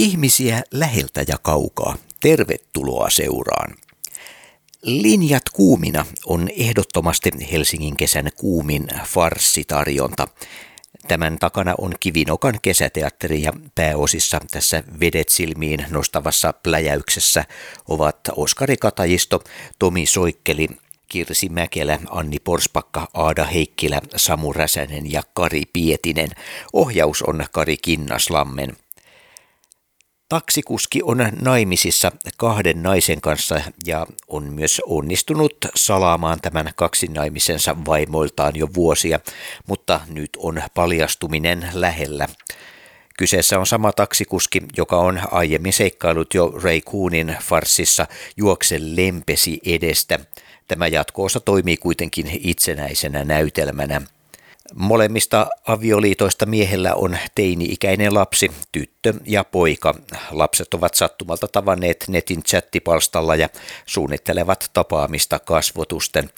Ihmisiä läheltä ja kaukaa. Tervetuloa seuraan. Linjat kuumina on ehdottomasti Helsingin kesän kuumin farssitarjonta. Tämän takana on Kivinokan kesäteatteri ja pääosissa tässä vedet silmiin nostavassa pläjäyksessä ovat Oskari Katajisto, Tomi Soikkeli, Kirsi Mäkelä, Anni Porspakka, Aada Heikkilä, Samu Räsänen ja Kari Pietinen. Ohjaus on Kari Kinnaslammen. Taksikuski on naimisissa kahden naisen kanssa ja on myös onnistunut salaamaan tämän kaksinaimisensa vaimoiltaan jo vuosia, mutta nyt on paljastuminen lähellä. Kyseessä on sama taksikuski, joka on aiemmin seikkailut jo Ray Coonin farsissa Juokse lempesi edestä. Tämä jatkoosa toimii kuitenkin itsenäisenä näytelmänä. Molemmista avioliitoista miehellä on teini-ikäinen lapsi, tyttö ja poika. Lapset ovat sattumalta tavanneet netin chattipalstalla ja suunnittelevat tapaamista kasvotusten.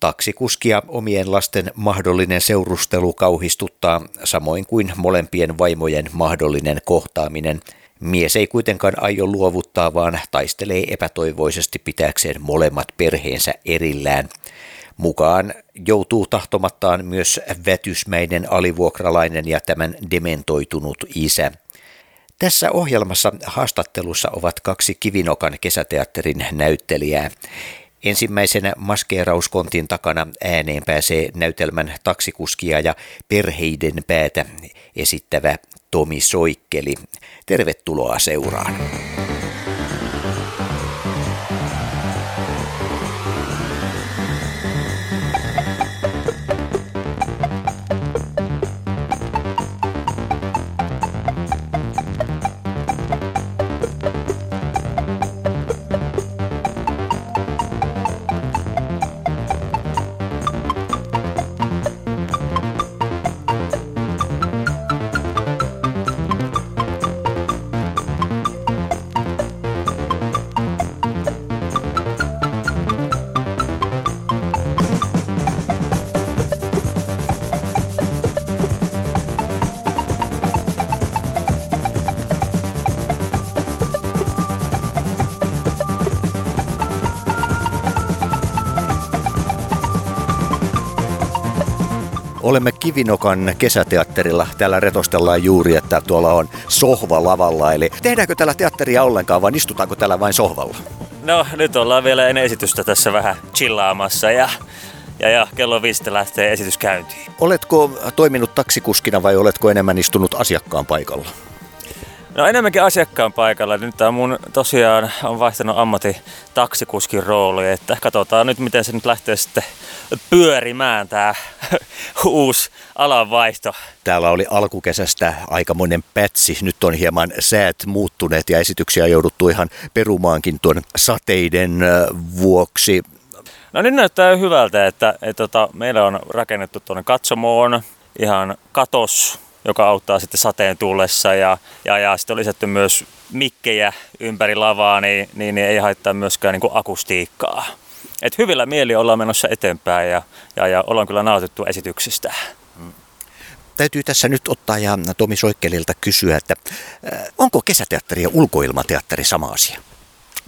Taksikuskia omien lasten mahdollinen seurustelu kauhistuttaa, samoin kuin molempien vaimojen mahdollinen kohtaaminen. Mies ei kuitenkaan aio luovuttaa, vaan taistelee epätoivoisesti pitääkseen molemmat perheensä erillään. Mukaan joutuu tahtomattaan myös vätysmäinen alivuokralainen ja tämän dementoitunut isä. Tässä ohjelmassa haastattelussa ovat kaksi Kivinokan kesäteatterin näyttelijää. Ensimmäisenä maskeerauskontin takana ääneen pääsee näytelmän taksikuskia ja perheiden päätä esittävä Tomi Soikkeli. Tervetuloa seuraan. Olemme Kivinokan kesäteatterilla. Täällä retostellaan juuri, että tuolla on sohva lavalla. Eli tehdäänkö täällä teatteria ollenkaan vai istutaanko täällä vain sohvalla? No nyt ollaan vielä ennen esitystä tässä vähän chillaamassa ja ja, ja kello viisi lähtee esitys käyntiin. Oletko toiminut taksikuskina vai oletko enemmän istunut asiakkaan paikalla? No enemmänkin asiakkaan paikalla. Nyt tämä mun tosiaan on vaihtanut ammatti taksikuskin rooli, että katsotaan nyt miten se nyt lähtee sitten pyörimään tämä uusi alanvaihto. Täällä oli alkukesästä aikamoinen pätsi. Nyt on hieman säät muuttuneet ja esityksiä jouduttu ihan perumaankin tuon sateiden vuoksi. No nyt näyttää hyvältä, että, että, että tota, meillä on rakennettu tuonne katsomoon ihan katos joka auttaa sitten sateen tullessa ja, ja, ja sitten on lisätty myös mikkejä ympäri lavaa, niin, niin, niin ei haittaa myöskään niin kuin akustiikkaa. Et hyvillä mieli ollaan menossa eteenpäin ja, ja, ja ollaan kyllä nautittu esityksistä. Mm. Täytyy tässä nyt ottaa ja Tomi Soikkelilta kysyä, että äh, onko kesäteatteri ja ulkoilmateatteri sama asia?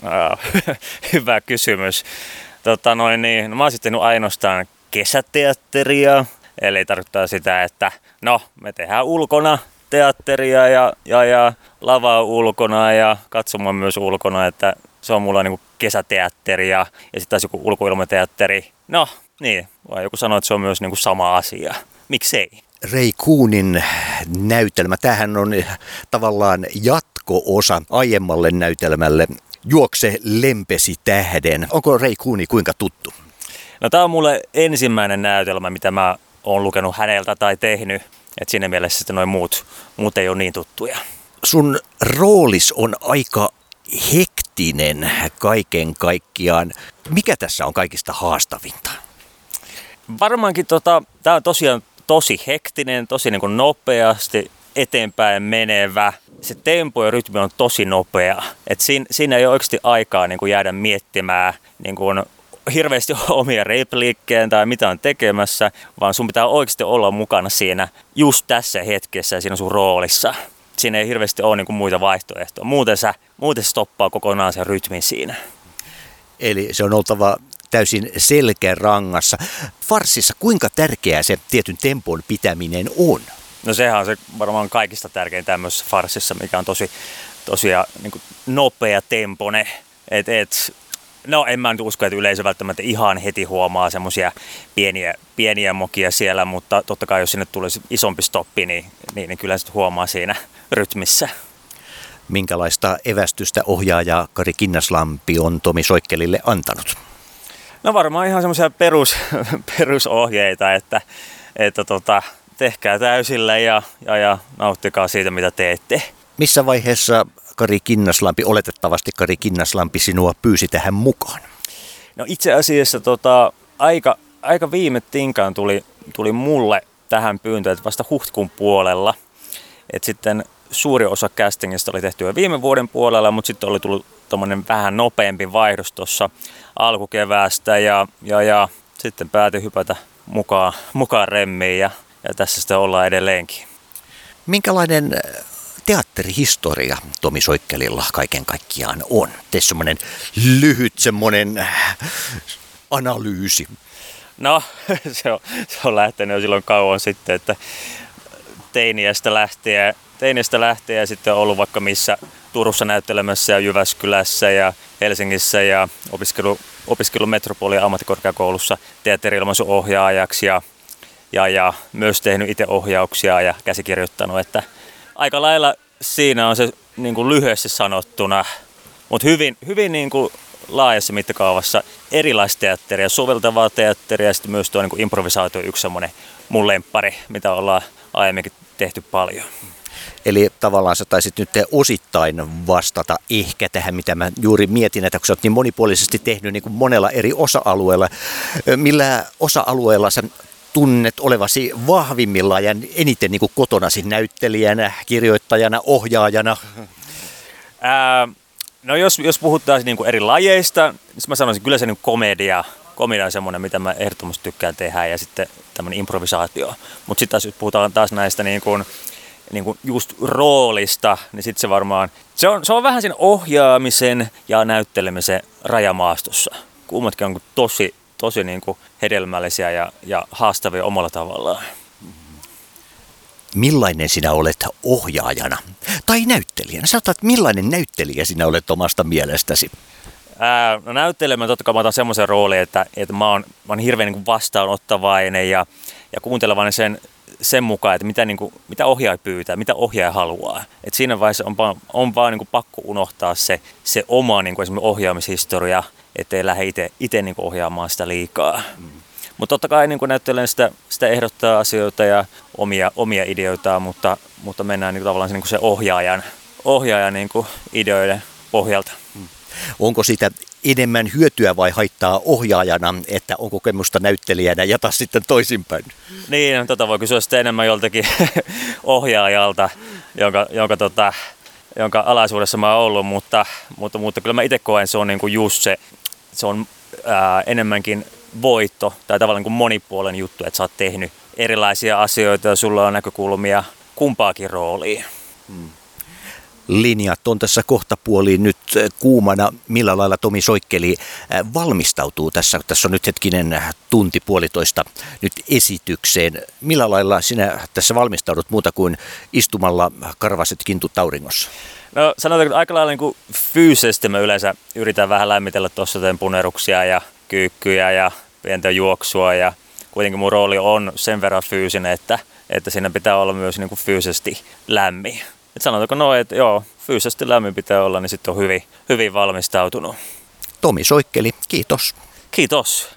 hyvä kysymys. Tota noin, niin, no mä oon ainoastaan kesäteatteria, Eli tarkoittaa sitä, että no, me tehdään ulkona teatteria ja, ja, ja lava ulkona ja katsomaan myös ulkona, että se on mulla niinku kesäteatteri ja, ja sitten taas joku ulkoilmateatteri. No, niin, vai joku sanoo, että se on myös niinku sama asia. Miksei? Rei Kuunin näytelmä, tähän on tavallaan jatko-osa aiemmalle näytelmälle Juokse lempesi tähden. Onko Rei Kuuni kuinka tuttu? No tämä on mulle ensimmäinen näytelmä, mitä mä olen lukenut häneltä tai tehnyt. Että siinä mielessä sitten noin muut, muut ei ole niin tuttuja. Sun roolis on aika hektinen kaiken kaikkiaan. Mikä tässä on kaikista haastavinta? Varmaankin tota, tämä on tosiaan tosi hektinen, tosi niin kuin nopeasti eteenpäin menevä. Se tempo ja rytmi on tosi nopea. Et siinä, siinä ei ole oikeasti aikaa niin kuin jäädä miettimään niin kuin hirveästi omia repliikkejä tai mitä on tekemässä, vaan sun pitää oikeasti olla mukana siinä just tässä hetkessä ja siinä sun roolissa. siinä ei hirveästi ole niin muita vaihtoehtoja. Muuten, sä, muuten se stoppaa kokonaan sen rytmin siinä. Eli se on oltava täysin selkärangassa. Farsissa kuinka tärkeää se tietyn tempon pitäminen on? No sehän on se varmaan kaikista tärkein tämmöisessä farsissa, mikä on tosi, tosia niin nopea tempone. Et, et, no en mä nyt usko, että yleisö välttämättä ihan heti huomaa semmoisia pieniä, pieniä mokia siellä, mutta totta kai jos sinne tulisi isompi stoppi, niin, niin, niin kyllä sitten huomaa siinä rytmissä. Minkälaista evästystä ohjaaja Kari Kinnaslampi on Tomi Soikkelille antanut? No varmaan ihan semmoisia perus, perusohjeita, että, että tota, tehkää täysillä ja, ja, ja nauttikaa siitä, mitä teette. Missä vaiheessa Kari Kinnaslampi, oletettavasti Kari Kinnaslampi sinua pyysi tähän mukaan? No itse asiassa tota, aika, aika viime tinkaan tuli, tuli mulle tähän pyyntöön, että vasta huhtikuun puolella. Et sitten suuri osa castingista oli tehty jo viime vuoden puolella, mutta sitten oli tullut vähän nopeampi vaihdos tuossa alkukeväästä ja, ja, ja sitten päätin hypätä mukaan, mukaan remmiin ja, ja tässä sitten ollaan edelleenkin. Minkälainen teatterihistoria Tomi Soikkelilla kaiken kaikkiaan on? Tee semmoinen lyhyt semmoinen äh, analyysi. No, se on, se on lähtenyt jo silloin kauan sitten, että teiniästä lähtien, teiniästä lähtien ja sitten ollut vaikka missä Turussa näyttelemässä ja Jyväskylässä ja Helsingissä ja opiskelu, opiskelu Metropolia ammattikorkeakoulussa teatterilmaisuohjaajaksi ja, ja, ja myös tehnyt itse ohjauksia ja käsikirjoittanut, että aika lailla siinä on se niin kuin lyhyesti sanottuna, mutta hyvin, hyvin niin kuin laajassa mittakaavassa erilaista teatteria, soveltavaa teatteria ja sitten myös tuo niin kuin improvisaatio yksi semmoinen mun lemppari, mitä ollaan aiemminkin tehty paljon. Eli tavallaan sä taisit nyt osittain vastata ehkä tähän, mitä mä juuri mietin, että kun sä oot niin monipuolisesti tehnyt niin kuin monella eri osa-alueella, millä osa-alueella sä tunnet olevasi vahvimmillaan ja eniten niin kuin kotonasi näyttelijänä, kirjoittajana, ohjaajana? Ää, no jos, jos puhutaan niin eri lajeista, niin mä sanoisin kyllä se niin komedia, komedia on semmoinen, mitä mä ehdottomasti tykkään tehdä ja sitten tämmöinen improvisaatio. Mutta sitten jos puhutaan taas näistä niin kuin, niin kuin just roolista, niin sitten se varmaan, se on, se on vähän sen ohjaamisen ja näyttelemisen rajamaastossa. Kummatkin on tosi, tosi niin kuin hedelmällisiä ja, ja haastavia omalla tavallaan. Millainen sinä olet ohjaajana tai näyttelijänä? Sanotaan, että millainen näyttelijä sinä olet omasta mielestäsi? Ää, no näyttelemään totta kai mä otan semmoisen roolin, että, että mä, oon, mä oon hirveän niin vastaanottavainen ja, ja kuuntelevainen sen, sen mukaan, että mitä, niin kuin, mitä ohjaaja pyytää, mitä ohjaaja haluaa. Et siinä vaiheessa on, vaan, on vaan niin kuin pakko unohtaa se, se oma niin kuin esimerkiksi ohjaamishistoria, ettei lähde itse niin ohjaamaan sitä liikaa. Mm. Mutta totta kai niin näyttelen sitä, sitä ehdottaa asioita ja omia, omia ideoita, mutta, mutta mennään niin kuin, tavallaan niin kuin se ohjaajan, ohjaajan niin kuin ideoiden pohjalta. Mm. Onko sitä enemmän hyötyä vai haittaa ohjaajana, että on kokemusta näyttelijänä ja taas sitten toisinpäin? Niin, no, tota voi kysyä sitten enemmän joltakin ohjaajalta, jonka, jonka, tota, jonka alaisuudessa mä oon ollut, mutta, mutta, mutta kyllä mä itse koen, se on niin kuin just se, se on ää, enemmänkin voitto tai tavallaan kuin monipuolen juttu, että sä oot tehnyt erilaisia asioita ja sulla on näkökulmia kumpaakin rooliin. Hmm linjat on tässä kohtapuoliin nyt eh, kuumana. Millä lailla Tomi Soikkeli eh, valmistautuu tässä? Tässä on nyt hetkinen tunti puolitoista nyt esitykseen. Millä lailla sinä tässä valmistaudut muuta kuin istumalla karvaset kintut auringossa? No sanotaanko, että aika lailla niin kuin fyysisesti mä yleensä yritän vähän lämmitellä tuossa puneruksia ja kyykkyjä ja pientä juoksua ja kuitenkin mun rooli on sen verran fyysinen, että, että siinä pitää olla myös niin kuin fyysisesti lämmin. Et sanotaanko noin, että joo, fyysisesti lämmin pitää olla, niin sitten on hyvin, hyvin valmistautunut. Tomi Soikkeli, kiitos. Kiitos.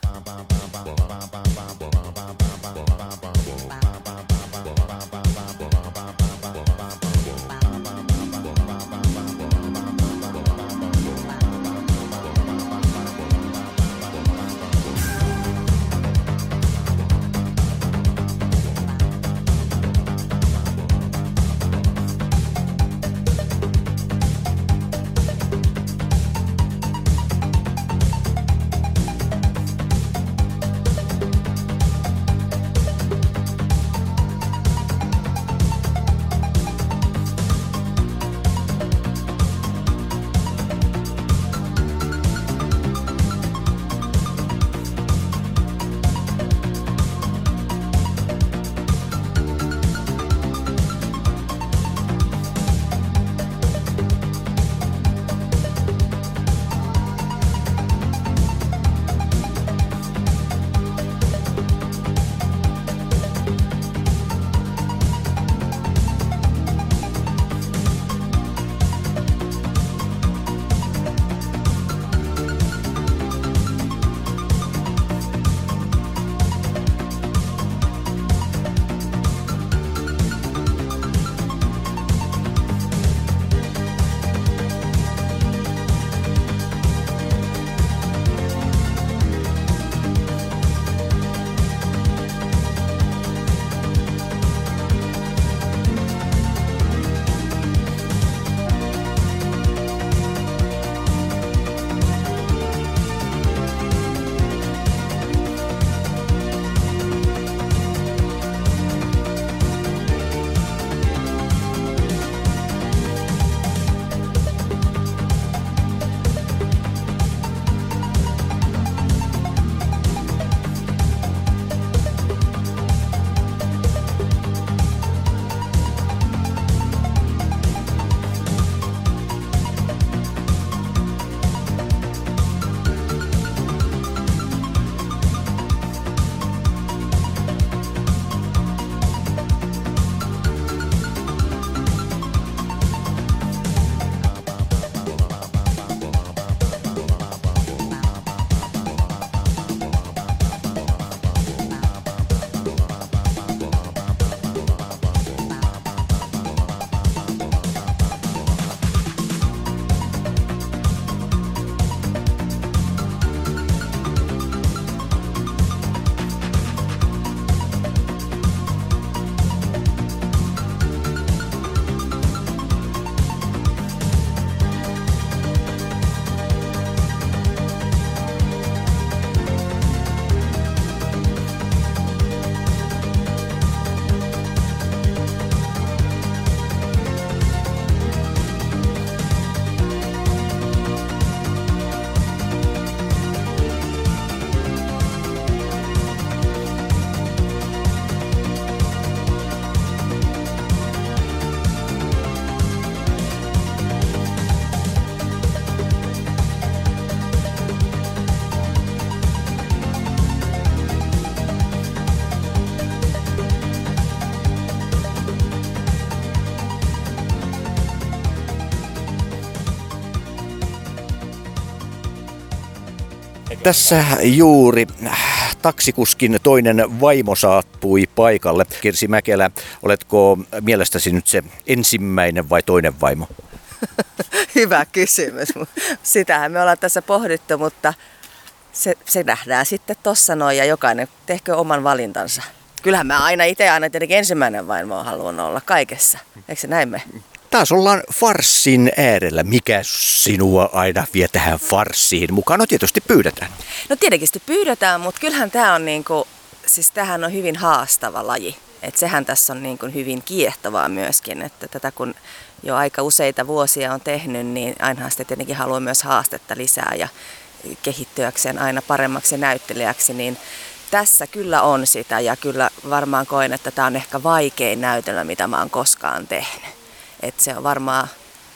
Tässä juuri taksikuskin toinen vaimo saapui paikalle. Kirsi Mäkelä, oletko mielestäsi nyt se ensimmäinen vai toinen vaimo? Hyvä kysymys. Sitähän me ollaan tässä pohdittu, mutta se, se nähdään sitten tossa noin ja jokainen tehkö oman valintansa. Kyllähän mä aina itse aina tietenkin ensimmäinen vaimo haluan olla kaikessa. Eikö se näin me? Taas ollaan farssin äärellä. Mikä sinua aina vie tähän farssiin mukaan? No tietysti pyydetään. No tietenkin pyydetään, mutta kyllähän tämä on niinku, siis tämähän on hyvin haastava laji. Et sehän tässä on niinku hyvin kiehtovaa myöskin, että tätä kun jo aika useita vuosia on tehnyt, niin ainahan sitten tietenkin haluaa myös haastetta lisää ja kehittyäkseen aina paremmaksi näyttelijäksi, niin tässä kyllä on sitä ja kyllä varmaan koen, että tämä on ehkä vaikein näytelmä, mitä mä oon koskaan tehnyt. Et se on varmaan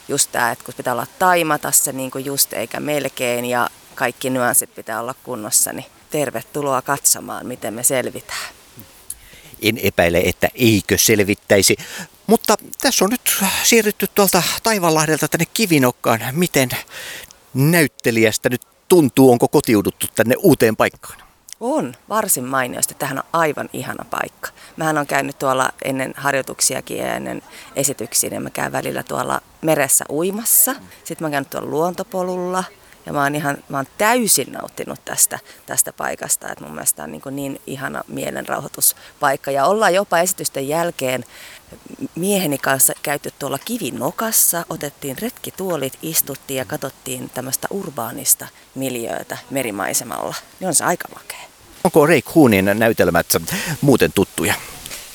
just tämä, että kun pitää olla taimata se niin kuin just eikä melkein ja kaikki nyanssit pitää olla kunnossa, niin tervetuloa katsomaan, miten me selvitään. En epäile, että eikö selvittäisi. Mutta tässä on nyt siirrytty tuolta Taivanlahdelta tänne Kivinokkaan. Miten näyttelijästä nyt tuntuu, onko kotiuduttu tänne uuteen paikkaan? On, varsin mainiosti. Tähän on aivan ihana paikka. Mähän on käynyt tuolla ennen harjoituksiakin ja ennen esityksiä, niin mä käyn välillä tuolla meressä uimassa. Sitten mä käyn tuolla luontopolulla ja mä oon, ihan, mä oon täysin nauttinut tästä, tästä paikasta. Et mun mielestä on niin, niin ihana mielenrauhoituspaikka. Ja ollaan jopa esitysten jälkeen mieheni kanssa käyty tuolla kivinokassa, otettiin retkituolit, istuttiin ja katsottiin tämmöistä urbaanista miljöötä merimaisemalla. Niin on se aika makea. Onko Reik Huunin näytelmät muuten tuttuja?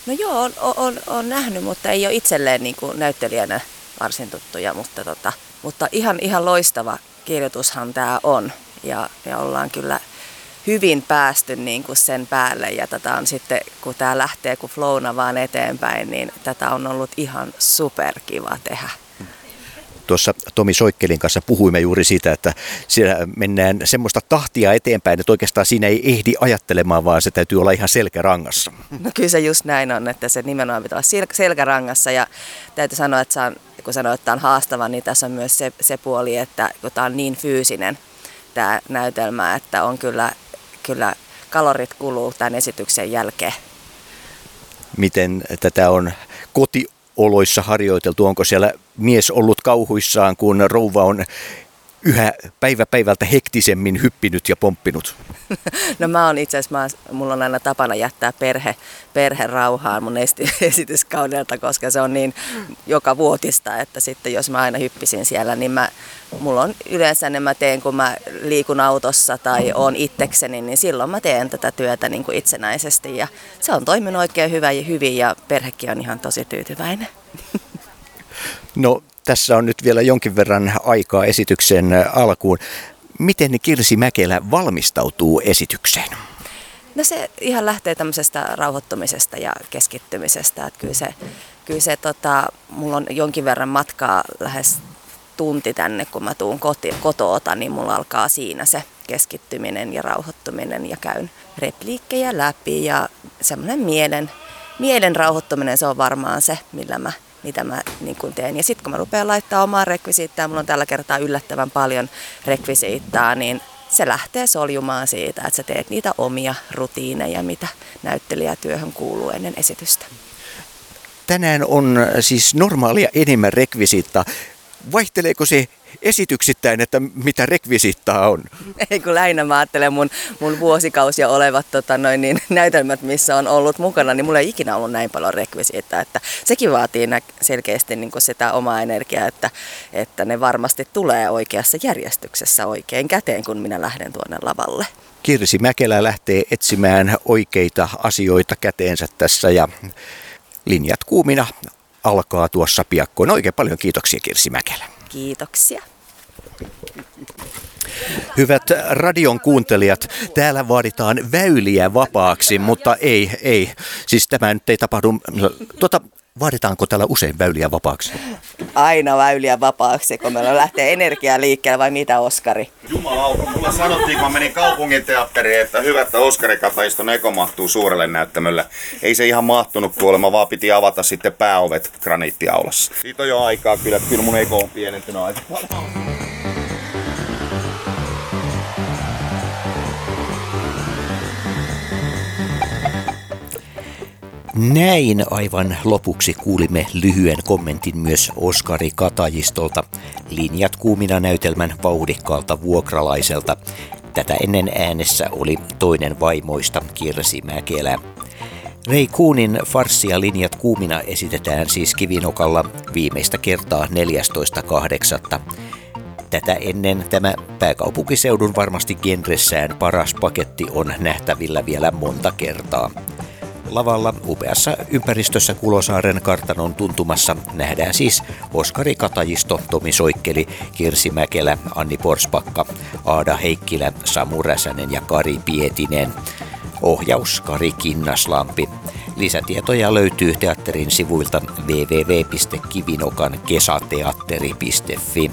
No joo, on, on, on nähnyt, mutta ei ole itselleen niin kuin näyttelijänä varsin tuttuja, mutta, tota, mutta ihan, ihan loistava kirjoitushan tämä on. Ja, ja ollaan kyllä hyvin päästy niin kuin sen päälle ja tätä on sitten, kun tämä lähtee kun flowna vaan eteenpäin, niin tätä on ollut ihan superkiva tehdä. Tuossa Tomi Soikkelin kanssa puhuimme juuri siitä, että siellä mennään semmoista tahtia eteenpäin, että oikeastaan siinä ei ehdi ajattelemaan, vaan se täytyy olla ihan selkärangassa. No kyllä se just näin on, että se nimenomaan pitää olla selkärangassa ja täytyy sanoa, että on, kun sanoit, että tämä on haastava, niin tässä on myös se, se puoli, että kun tämä on niin fyysinen tämä näytelmä, että on kyllä kyllä kalorit kuluu tämän esityksen jälkeen. Miten tätä on kotioloissa harjoiteltu? Onko siellä mies ollut kauhuissaan, kun rouva on yhä päivä päivältä hektisemmin hyppinyt ja pomppinut? No mä oon itse asiassa, mulla on aina tapana jättää perhe, perhe rauhaan mun esityskaudelta, koska se on niin joka vuotista, että sitten jos mä aina hyppisin siellä, niin mä, mulla on yleensä ne mä teen, kun mä liikun autossa tai on itsekseni, niin silloin mä teen tätä työtä niin kuin itsenäisesti ja se on toiminut oikein hyvä ja hyvin ja perhekin on ihan tosi tyytyväinen. No tässä on nyt vielä jonkin verran aikaa esityksen alkuun. Miten Kirsi Mäkelä valmistautuu esitykseen? No se ihan lähtee tämmöisestä rauhoittumisesta ja keskittymisestä. Että kyllä se, kyllä se tota, mulla on jonkin verran matkaa lähes tunti tänne, kun mä tuun koti, kotoota, niin mulla alkaa siinä se keskittyminen ja rauhoittuminen ja käyn repliikkejä läpi ja semmoinen mielen, mielen rauhoittuminen, se on varmaan se, millä mä mitä mä niin kun teen. Ja sitten kun mä rupean laittaa omaa rekvisiittaa, mulla on tällä kertaa yllättävän paljon rekvisiittaa, niin se lähtee soljumaan siitä, että sä teet niitä omia rutiineja, mitä näyttelijätyöhön kuuluu ennen esitystä. Tänään on siis normaalia enemmän rekvisiittaa. Vaihteleeko se esityksittäin, että mitä rekvisiittaa on? Ei kun lähinnä mä ajattelen mun, mun vuosikausia olevat tota, noin, niin, näytelmät, missä on ollut mukana, niin mulla ei ikinä ollut näin paljon rekvisiittaa. Että sekin vaatii nä- selkeästi niin sitä omaa energiaa, että, että ne varmasti tulee oikeassa järjestyksessä oikein käteen, kun minä lähden tuonne lavalle. Kirsi Mäkelä lähtee etsimään oikeita asioita käteensä tässä ja linjat kuumina alkaa tuossa piakkoin. Oikein paljon kiitoksia Kirsi Mäkelä. Kiitoksia. Hyvät radion kuuntelijat, täällä vaaditaan väyliä vapaaksi, mutta ei, ei. Siis tämä nyt ei tapahdu. Tuota, vaaditaanko täällä usein väyliä vapaaksi? Aina väyliä vapaaksi, kun meillä lähtee energia liikkeelle vai mitä Oskari? Jumalauta, mulla sanottiin, kun mä menin kaupungin teatteriin, että hyvä, että Oskari Kataiston Eko mahtuu suurelle näyttämölle. Ei se ihan mahtunut kuolema, vaan piti avata sitten pääovet graniittiaulassa. Siitä on jo aikaa kyllä, että kyllä mun Eko on pienentynyt aika paljon. Näin aivan lopuksi kuulimme lyhyen kommentin myös Oskari Katajistolta, linjat kuumina näytelmän vauhdikkaalta vuokralaiselta. Tätä ennen äänessä oli toinen vaimoista Kirsi Mäkelä. Rei Kuunin farssia linjat kuumina esitetään siis Kivinokalla viimeistä kertaa 14.8. Tätä ennen tämä pääkaupunkiseudun varmasti genressään paras paketti on nähtävillä vielä monta kertaa. Lavalla upeassa ympäristössä Kulosaaren kartanon tuntumassa nähdään siis Oskari Katajisto, Tomi Soikkeli, Kirsi Mäkelä, Anni Porspakka, Aada Heikkilä, Samu Räsänen ja Kari Pietinen. Ohjaus Kari Kinnaslampi. Lisätietoja löytyy teatterin sivuilta www.kivinokankesateatteri.fi.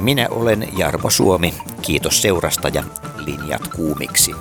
Minä olen Jarmo Suomi. Kiitos seurasta ja linjat kuumiksi.